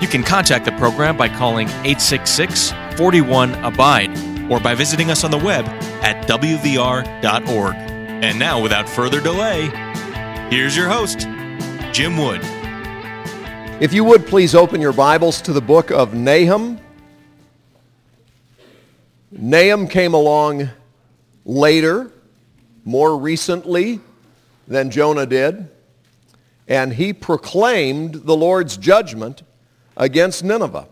You can contact the program by calling 866 41 Abide or by visiting us on the web at WVR.org. And now, without further delay, here's your host, Jim Wood. If you would please open your Bibles to the book of Nahum. Nahum came along later more recently than Jonah did, and he proclaimed the Lord's judgment against Nineveh.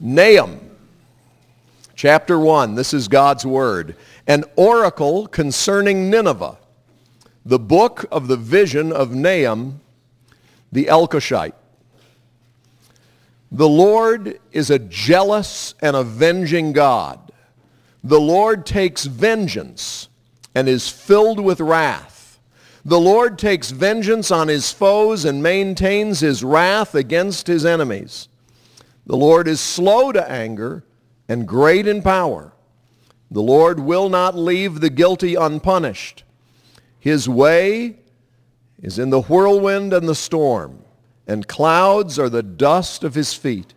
Nahum, chapter 1, this is God's word. An oracle concerning Nineveh, the book of the vision of Nahum the Elkoshite. The Lord is a jealous and avenging God. The Lord takes vengeance and is filled with wrath. The Lord takes vengeance on his foes and maintains his wrath against his enemies. The Lord is slow to anger and great in power. The Lord will not leave the guilty unpunished. His way is in the whirlwind and the storm, and clouds are the dust of his feet.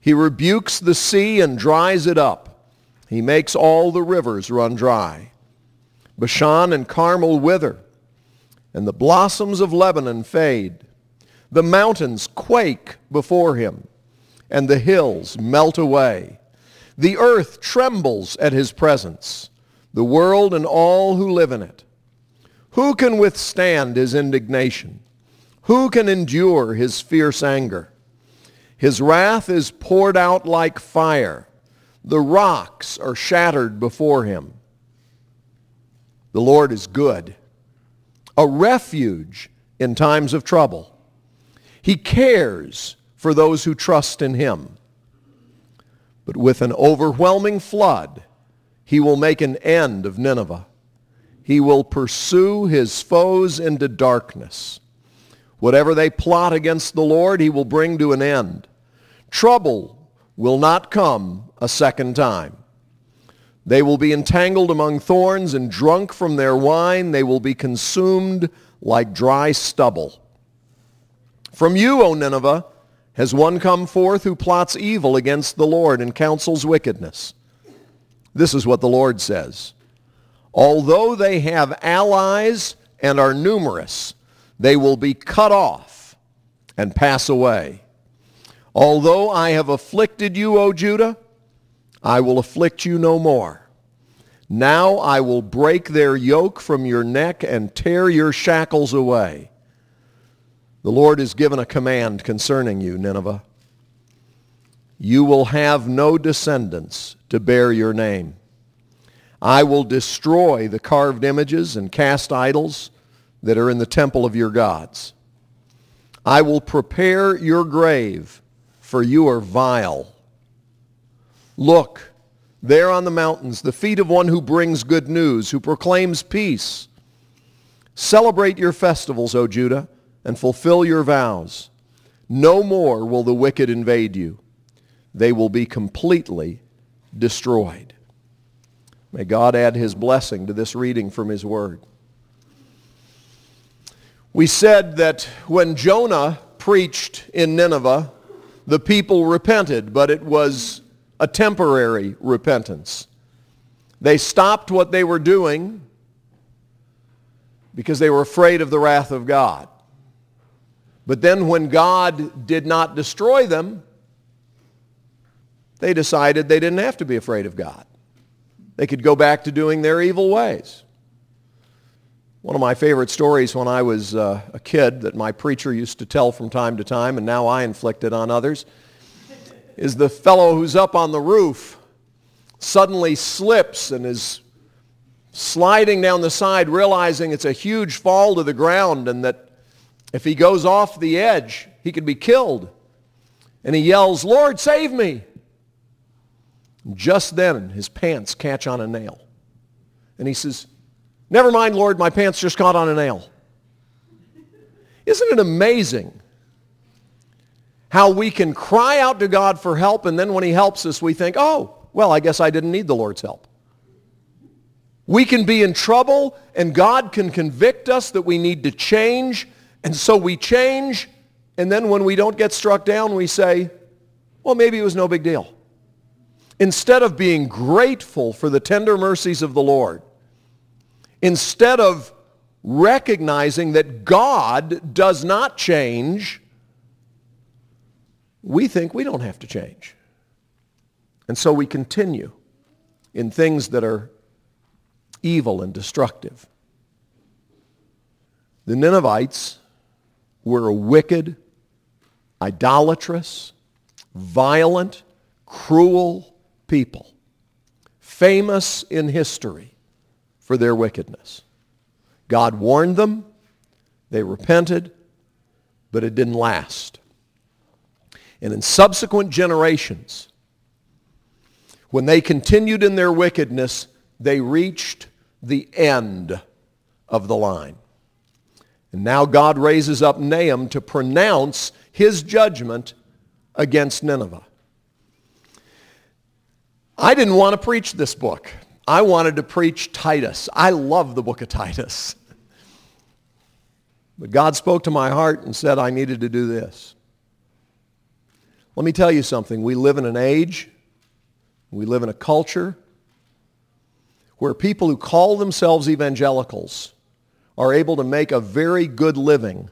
He rebukes the sea and dries it up. He makes all the rivers run dry. Bashan and Carmel wither, and the blossoms of Lebanon fade. The mountains quake before him, and the hills melt away. The earth trembles at his presence, the world and all who live in it. Who can withstand his indignation? Who can endure his fierce anger? His wrath is poured out like fire the rocks are shattered before him. The Lord is good, a refuge in times of trouble. He cares for those who trust in him. But with an overwhelming flood, he will make an end of Nineveh. He will pursue his foes into darkness. Whatever they plot against the Lord, he will bring to an end. Trouble will not come a second time. They will be entangled among thorns and drunk from their wine. They will be consumed like dry stubble. From you, O Nineveh, has one come forth who plots evil against the Lord and counsels wickedness. This is what the Lord says. Although they have allies and are numerous, they will be cut off and pass away. Although I have afflicted you, O Judah, I will afflict you no more. Now I will break their yoke from your neck and tear your shackles away. The Lord has given a command concerning you, Nineveh. You will have no descendants to bear your name. I will destroy the carved images and cast idols that are in the temple of your gods. I will prepare your grave for you are vile. Look, there on the mountains, the feet of one who brings good news, who proclaims peace. Celebrate your festivals, O Judah, and fulfill your vows. No more will the wicked invade you. They will be completely destroyed. May God add his blessing to this reading from his word. We said that when Jonah preached in Nineveh, the people repented, but it was a temporary repentance. They stopped what they were doing because they were afraid of the wrath of God. But then when God did not destroy them, they decided they didn't have to be afraid of God. They could go back to doing their evil ways. One of my favorite stories when I was uh, a kid that my preacher used to tell from time to time, and now I inflict it on others, is the fellow who's up on the roof suddenly slips and is sliding down the side, realizing it's a huge fall to the ground and that If he goes off the edge, he could be killed. And he yells, Lord, save me. Just then, his pants catch on a nail. And he says, Never mind, Lord, my pants just caught on a nail. Isn't it amazing how we can cry out to God for help and then when he helps us we think, oh, well, I guess I didn't need the Lord's help. We can be in trouble and God can convict us that we need to change and so we change and then when we don't get struck down we say, well, maybe it was no big deal. Instead of being grateful for the tender mercies of the Lord, instead of recognizing that God does not change, we think we don't have to change. And so we continue in things that are evil and destructive. The Ninevites were a wicked, idolatrous, violent, cruel people, famous in history for their wickedness. God warned them, they repented, but it didn't last. And in subsequent generations, when they continued in their wickedness, they reached the end of the line. And now God raises up Nahum to pronounce his judgment against Nineveh. I didn't want to preach this book. I wanted to preach Titus. I love the book of Titus. But God spoke to my heart and said I needed to do this. Let me tell you something. We live in an age, we live in a culture where people who call themselves evangelicals are able to make a very good living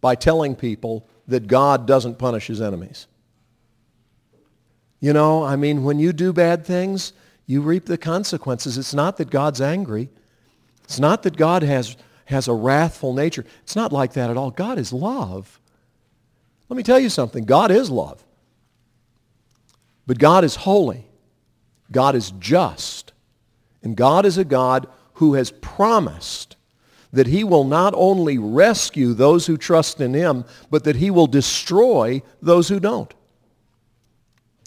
by telling people that God doesn't punish his enemies. You know, I mean, when you do bad things, you reap the consequences. It's not that God's angry. It's not that God has, has a wrathful nature. It's not like that at all. God is love. Let me tell you something. God is love. But God is holy. God is just. And God is a God who has promised that he will not only rescue those who trust in him, but that he will destroy those who don't.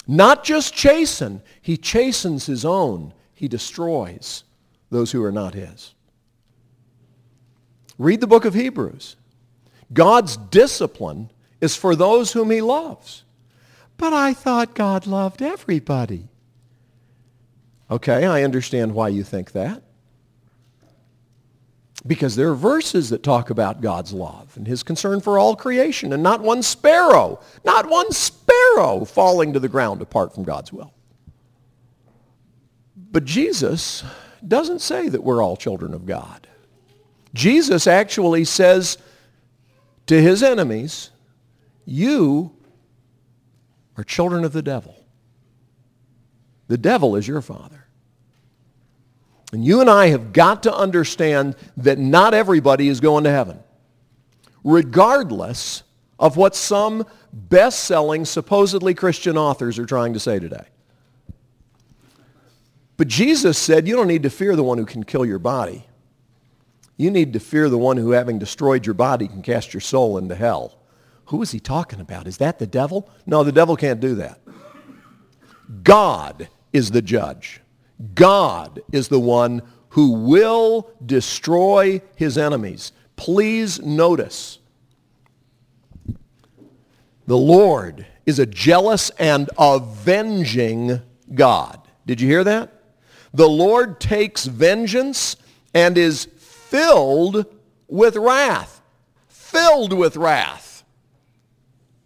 Not just chasten. He chastens his own. He destroys those who are not his. Read the book of Hebrews. God's discipline is for those whom he loves. But I thought God loved everybody. Okay, I understand why you think that. Because there are verses that talk about God's love and his concern for all creation and not one sparrow, not one sparrow falling to the ground apart from God's will. But Jesus doesn't say that we're all children of God. Jesus actually says to his enemies, you are children of the devil. The devil is your father. And you and I have got to understand that not everybody is going to heaven, regardless of what some best-selling, supposedly Christian authors are trying to say today. But Jesus said, you don't need to fear the one who can kill your body. You need to fear the one who, having destroyed your body, can cast your soul into hell. Who is he talking about? Is that the devil? No, the devil can't do that. God is the judge. God is the one who will destroy his enemies. Please notice, the Lord is a jealous and avenging God. Did you hear that? The Lord takes vengeance and is filled with wrath. Filled with wrath.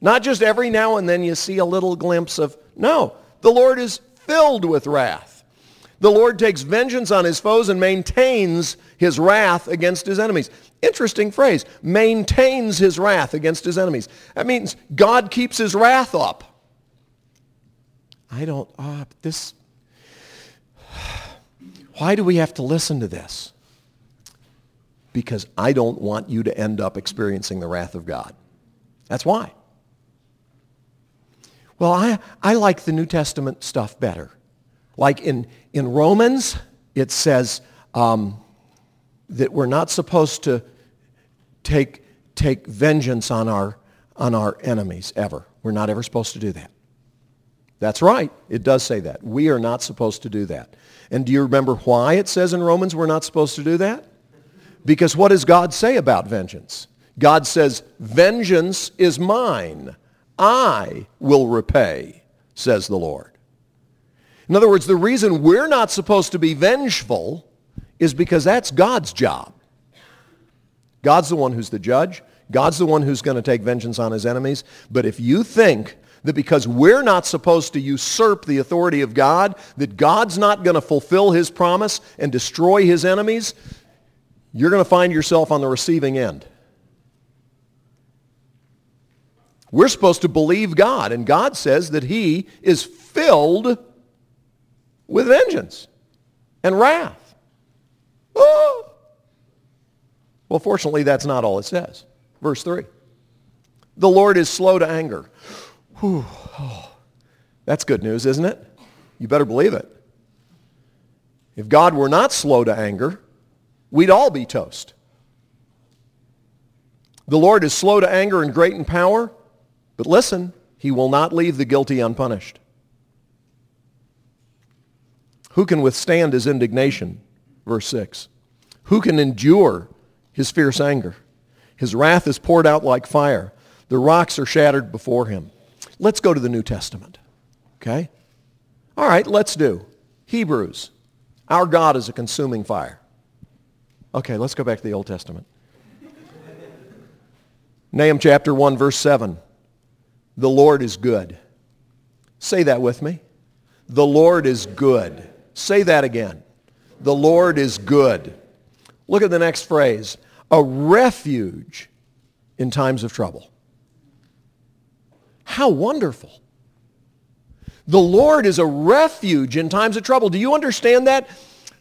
Not just every now and then you see a little glimpse of, no, the Lord is filled with wrath. The Lord takes vengeance on his foes and maintains his wrath against his enemies. Interesting phrase. Maintains his wrath against his enemies. That means God keeps his wrath up. I don't, uh, this, why do we have to listen to this? Because I don't want you to end up experiencing the wrath of God. That's why. Well, I, I like the New Testament stuff better. Like in, in Romans, it says um, that we're not supposed to take, take vengeance on our, on our enemies ever. We're not ever supposed to do that. That's right. It does say that. We are not supposed to do that. And do you remember why it says in Romans we're not supposed to do that? Because what does God say about vengeance? God says, vengeance is mine. I will repay, says the Lord. In other words, the reason we're not supposed to be vengeful is because that's God's job. God's the one who's the judge. God's the one who's going to take vengeance on his enemies. But if you think that because we're not supposed to usurp the authority of God, that God's not going to fulfill his promise and destroy his enemies, you're going to find yourself on the receiving end. We're supposed to believe God, and God says that he is filled with vengeance and wrath. Oh! Well, fortunately, that's not all it says. Verse 3. The Lord is slow to anger. Whew. Oh, that's good news, isn't it? You better believe it. If God were not slow to anger, we'd all be toast. The Lord is slow to anger and great in power, but listen, he will not leave the guilty unpunished. Who can withstand his indignation? Verse 6. Who can endure his fierce anger? His wrath is poured out like fire. The rocks are shattered before him. Let's go to the New Testament. Okay? All right, let's do. Hebrews. Our God is a consuming fire. Okay, let's go back to the Old Testament. Nahum chapter 1, verse 7. The Lord is good. Say that with me. The Lord is good. Say that again. The Lord is good. Look at the next phrase. A refuge in times of trouble. How wonderful. The Lord is a refuge in times of trouble. Do you understand that?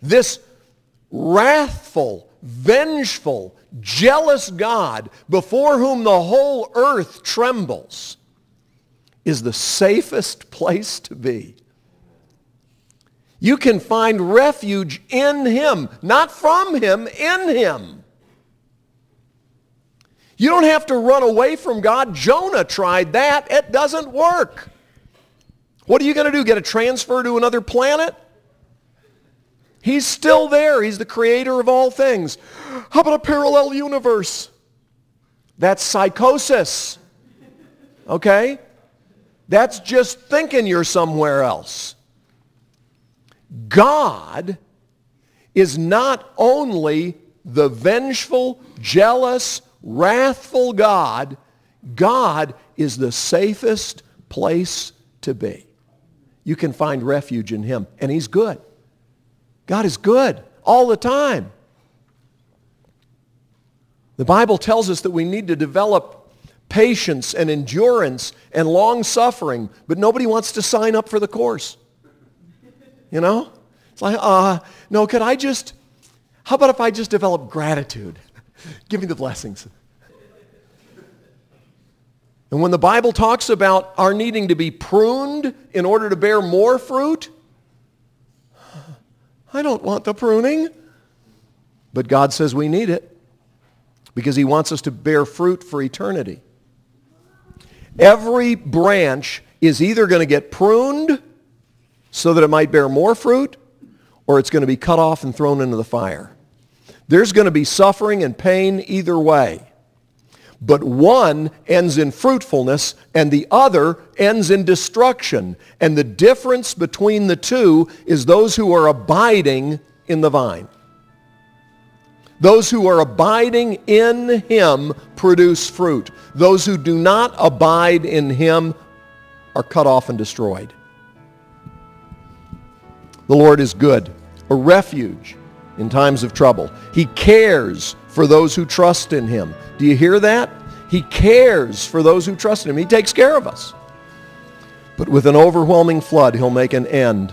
This wrathful, vengeful, jealous God before whom the whole earth trembles is the safest place to be. You can find refuge in him, not from him, in him. You don't have to run away from God. Jonah tried that. It doesn't work. What are you going to do? Get a transfer to another planet? He's still there. He's the creator of all things. How about a parallel universe? That's psychosis. Okay? That's just thinking you're somewhere else. God is not only the vengeful, jealous, wrathful God, God is the safest place to be. You can find refuge in him, and he's good. God is good all the time. The Bible tells us that we need to develop patience and endurance and long suffering, but nobody wants to sign up for the course. You know? It's like, uh, no, could I just, how about if I just develop gratitude? Give me the blessings. And when the Bible talks about our needing to be pruned in order to bear more fruit, I don't want the pruning. But God says we need it because he wants us to bear fruit for eternity. Every branch is either going to get pruned so that it might bear more fruit or it's going to be cut off and thrown into the fire. There's going to be suffering and pain either way. But one ends in fruitfulness and the other ends in destruction. And the difference between the two is those who are abiding in the vine. Those who are abiding in him produce fruit. Those who do not abide in him are cut off and destroyed. The Lord is good, a refuge in times of trouble. He cares for those who trust in him. Do you hear that? He cares for those who trust in him. He takes care of us. But with an overwhelming flood, he'll make an end.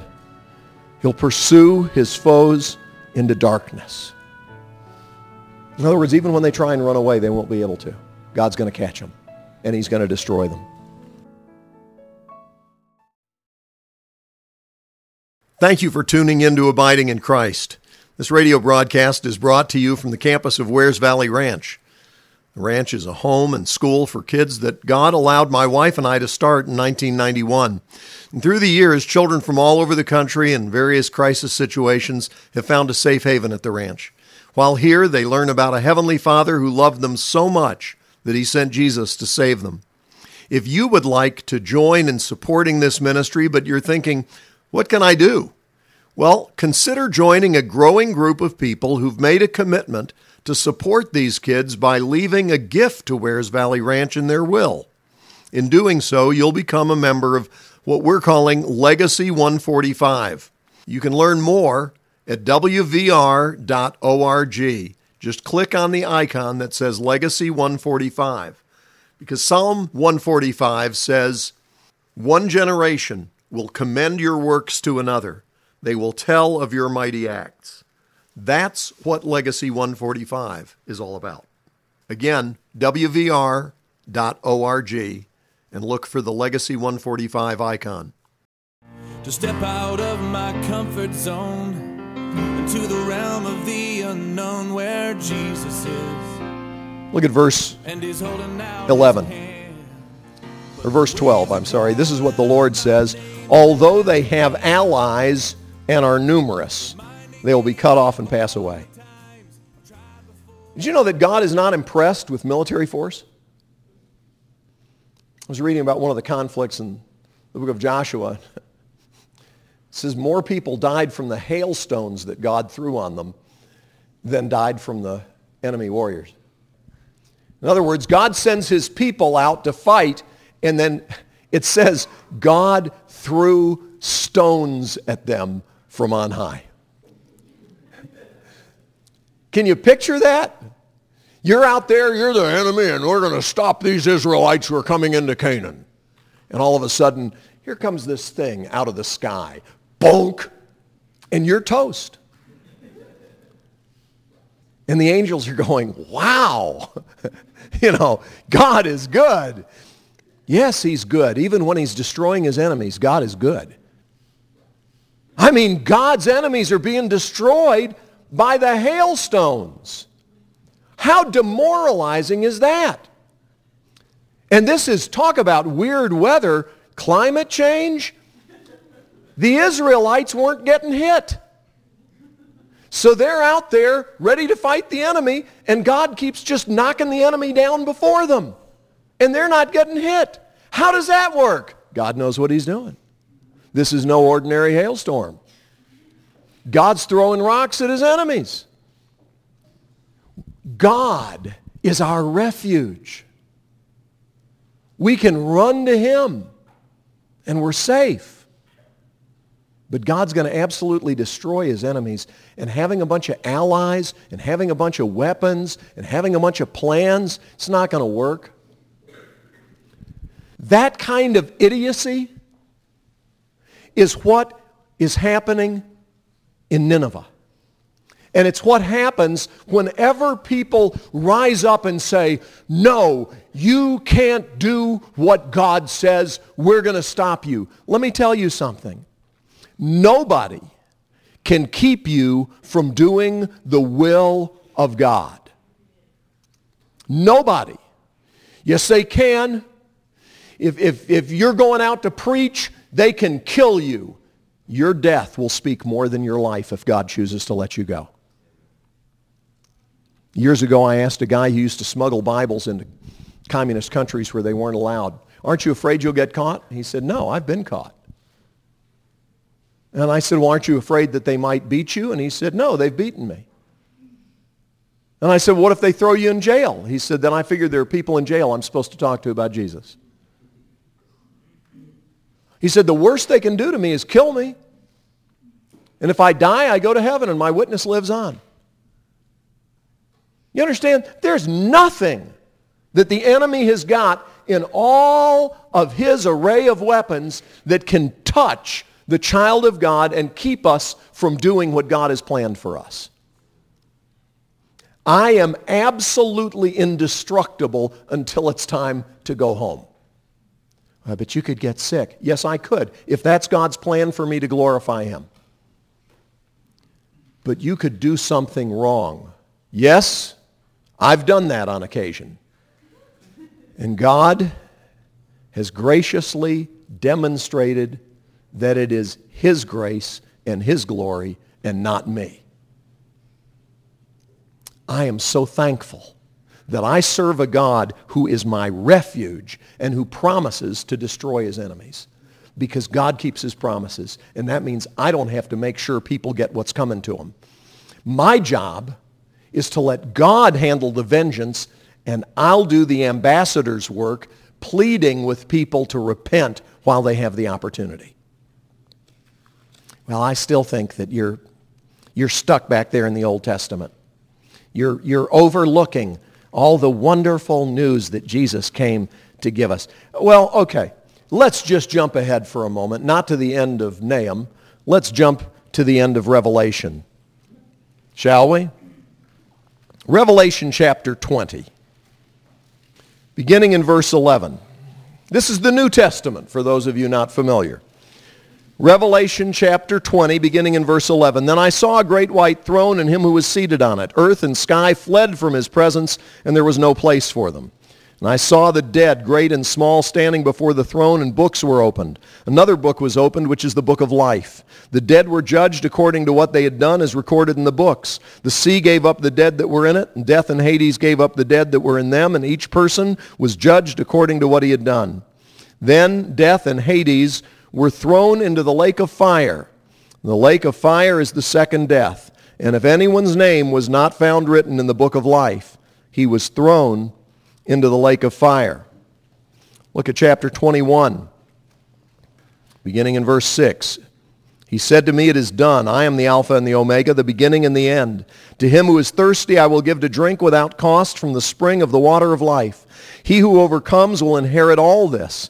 He'll pursue his foes into darkness. In other words, even when they try and run away, they won't be able to. God's going to catch them, and he's going to destroy them. Thank you for tuning in to Abiding in Christ. This radio broadcast is brought to you from the campus of Wears Valley Ranch. The ranch is a home and school for kids that God allowed my wife and I to start in 1991. And through the years, children from all over the country and various crisis situations have found a safe haven at the ranch. While here, they learn about a heavenly Father who loved them so much that he sent Jesus to save them. If you would like to join in supporting this ministry, but you're thinking, what can I do? Well, consider joining a growing group of people who've made a commitment to support these kids by leaving a gift to Wears Valley Ranch in their will. In doing so, you'll become a member of what we're calling Legacy 145. You can learn more at wvr.org. Just click on the icon that says Legacy 145 because Psalm 145 says, One generation will commend your works to another, they will tell of your mighty acts. That's what Legacy 145 is all about. Again, wvr.org and look for the Legacy 145 icon. To step out of my comfort zone into the realm of the unknown where Jesus is. Look at verse 11. Or verse 12, I'm sorry. This is what the Lord says. Although they have allies and are numerous, they will be cut off and pass away. Did you know that God is not impressed with military force? I was reading about one of the conflicts in the book of Joshua. Says more people died from the hailstones that God threw on them than died from the enemy warriors. In other words, God sends his people out to fight, and then it says God threw stones at them from on high. Can you picture that? You're out there, you're the enemy, and we're going to stop these Israelites who are coming into Canaan. And all of a sudden, here comes this thing out of the sky. Bonk! And you're toast. And the angels are going, wow, you know, God is good. Yes, he's good. Even when he's destroying his enemies, God is good. I mean, God's enemies are being destroyed by the hailstones. How demoralizing is that? And this is talk about weird weather, climate change. The Israelites weren't getting hit. So they're out there ready to fight the enemy, and God keeps just knocking the enemy down before them. And they're not getting hit. How does that work? God knows what he's doing. This is no ordinary hailstorm. God's throwing rocks at his enemies. God is our refuge. We can run to him and we're safe. But God's going to absolutely destroy his enemies. And having a bunch of allies and having a bunch of weapons and having a bunch of plans, it's not going to work. That kind of idiocy is what is happening in Nineveh. And it's what happens whenever people rise up and say, no, you can't do what God says. We're going to stop you. Let me tell you something. Nobody can keep you from doing the will of God. Nobody. Yes, they can. If, if, if you're going out to preach, they can kill you. Your death will speak more than your life if God chooses to let you go. Years ago, I asked a guy who used to smuggle Bibles into communist countries where they weren't allowed, aren't you afraid you'll get caught? He said, no, I've been caught. And I said, well, aren't you afraid that they might beat you? And he said, no, they've beaten me. And I said, what if they throw you in jail? He said, then I figured there are people in jail I'm supposed to talk to about Jesus. He said, the worst they can do to me is kill me. And if I die, I go to heaven and my witness lives on. You understand? There's nothing that the enemy has got in all of his array of weapons that can touch the child of God and keep us from doing what God has planned for us. I am absolutely indestructible until it's time to go home. Uh, but you could get sick. Yes, I could, if that's God's plan for me to glorify him. But you could do something wrong. Yes, I've done that on occasion. And God has graciously demonstrated that it is his grace and his glory and not me. I am so thankful that I serve a God who is my refuge and who promises to destroy his enemies. Because God keeps his promises. And that means I don't have to make sure people get what's coming to them. My job is to let God handle the vengeance and I'll do the ambassador's work pleading with people to repent while they have the opportunity. Well, I still think that you're, you're stuck back there in the Old Testament. You're, you're overlooking all the wonderful news that Jesus came to give us. Well, okay, let's just jump ahead for a moment, not to the end of Nahum. Let's jump to the end of Revelation. Shall we? Revelation chapter 20, beginning in verse 11. This is the New Testament for those of you not familiar. Revelation chapter 20, beginning in verse 11. Then I saw a great white throne and him who was seated on it. Earth and sky fled from his presence, and there was no place for them. And I saw the dead, great and small, standing before the throne, and books were opened. Another book was opened, which is the book of life. The dead were judged according to what they had done, as recorded in the books. The sea gave up the dead that were in it, and death and Hades gave up the dead that were in them, and each person was judged according to what he had done. Then death and Hades were thrown into the lake of fire. The lake of fire is the second death. And if anyone's name was not found written in the book of life, he was thrown into the lake of fire. Look at chapter 21, beginning in verse 6. He said to me, It is done. I am the Alpha and the Omega, the beginning and the end. To him who is thirsty, I will give to drink without cost from the spring of the water of life. He who overcomes will inherit all this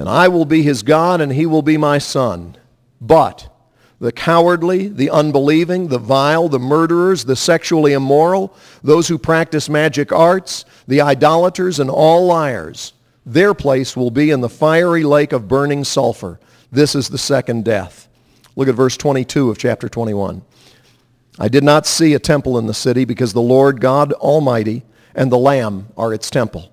and I will be his God, and he will be my son. But the cowardly, the unbelieving, the vile, the murderers, the sexually immoral, those who practice magic arts, the idolaters, and all liars, their place will be in the fiery lake of burning sulfur. This is the second death. Look at verse 22 of chapter 21. I did not see a temple in the city because the Lord God Almighty and the Lamb are its temple.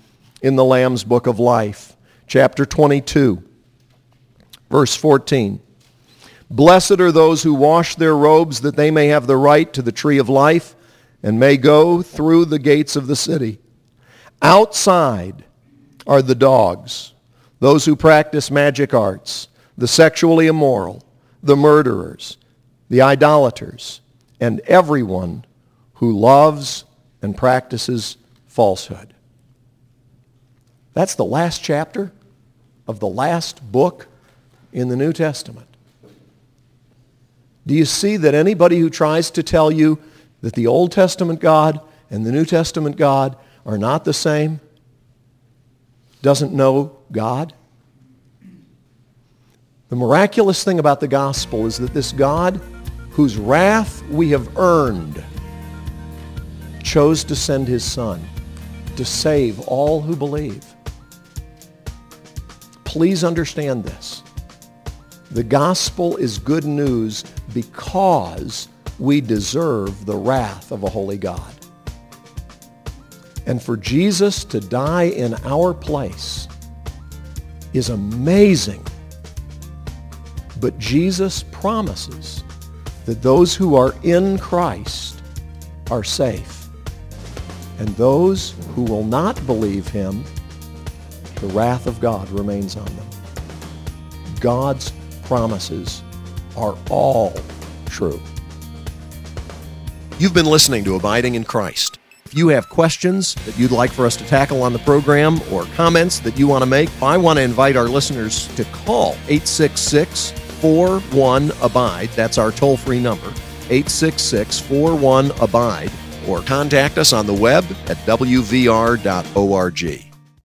in the Lamb's book of life. Chapter 22, verse 14. Blessed are those who wash their robes that they may have the right to the tree of life and may go through the gates of the city. Outside are the dogs, those who practice magic arts, the sexually immoral, the murderers, the idolaters, and everyone who loves and practices falsehood. That's the last chapter of the last book in the New Testament. Do you see that anybody who tries to tell you that the Old Testament God and the New Testament God are not the same doesn't know God? The miraculous thing about the gospel is that this God, whose wrath we have earned, chose to send his son to save all who believe. Please understand this. The gospel is good news because we deserve the wrath of a holy God. And for Jesus to die in our place is amazing. But Jesus promises that those who are in Christ are safe. And those who will not believe him the wrath of God remains on them. God's promises are all true. You've been listening to Abiding in Christ. If you have questions that you'd like for us to tackle on the program or comments that you want to make, I want to invite our listeners to call 866 41 Abide. That's our toll free number, 866 41 Abide, or contact us on the web at wvr.org.